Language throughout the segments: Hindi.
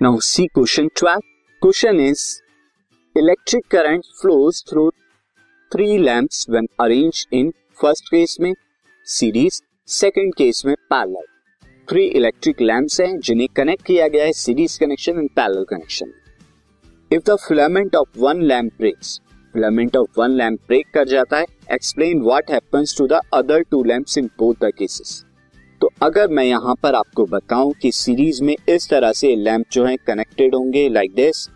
Now C question 12 question is electric current flows through three lamps when arranged in first case में सीरीज़ सेकंड केस में पैरेलल थ्री इलेक्ट्रिक लैंप्स हैं जिन्हें कनेक्ट किया गया है series connection and parallel connection if the filament of one lamp breaks filament of one lamp break कर जाता है explain what happens to the other two lamps in both the cases तो अगर मैं यहाँ पर आपको बताऊँ कि सीरीज़ में इस तरह से लैंप जो है कनेक्टेड होंगे लाइक दिस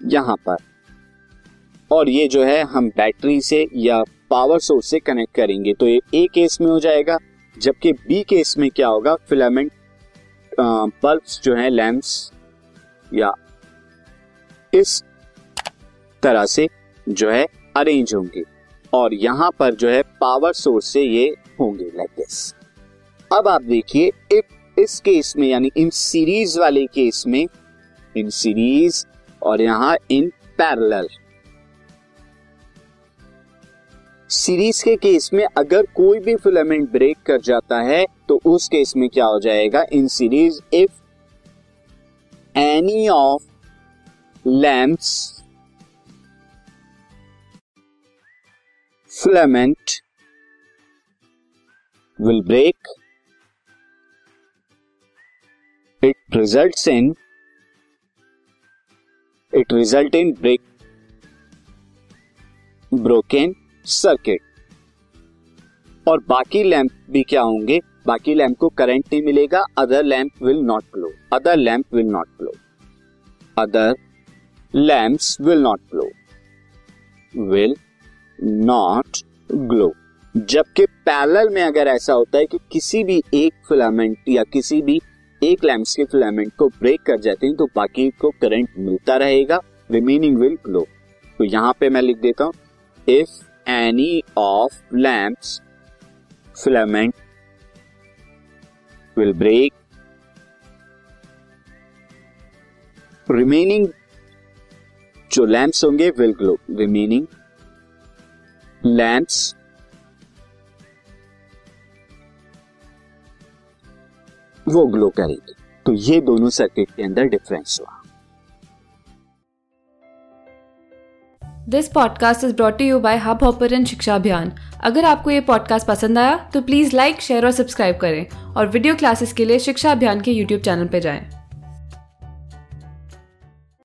यहाँ पर। और ये जो है, हम बैटरी से या पावर सोर्स से कनेक्ट करेंगे तो ये ए केस में हो जाएगा, जबकि बी केस में क्या होगा फिलामेंट बल्ब जो है लैंप्स या इस तरह से जो है अरेंज होंगे। और यहाँ पर जो है पावर सोर्स से ये होंगे लाइक दिस अब आप देखिए, इफ़ इस केस में, यानी इन सीरीज़ वाले केस में, इन सीरीज़ और यहाँ इन पैरेलल। सीरीज़ के केस में अगर कोई भी फिलामेंट ब्रेक कर जाता है तो उस केस में क्या हो जाएगा? In series, if any of lamps filament will break it result in it result in break broken circuit और बाकी लैंप भी क्या होंगे? बाकी लैंप को करंट नहीं मिलेगा other lamp will not glow other lamp will not glow other lamps will not glow will not glow जबकि पैरेलल में अगर ऐसा होता है कि किसी भी एक फिलामेंट या किसी भी एक लैंप्स के फिलामेंट को ब्रेक कर जाते हैं तो बाकी को करंट मिलता रहेगा रिमेनिंग विल ग्लो तो यहाँ पे मैं लिख देता हूँ if any of lamps filament will break remaining जो लैंप्स होंगे विल ग्लो रिमेनिंग लैंप्स वो ग्लो करेगी। तो ये दोनों सर्किट के अंदर डिफरेंस हुआ। This podcast is brought you by Hubhopper Shiksha Abhiyan अगर आपको ये पॉडकास्ट पसंद आया तो प्लीज़ लाइक शेयर और सब्सक्राइब करें। और वीडियो क्लासेस के लिए शिक्षा अभियान के यूट्यूब चैनल पर जाएँ।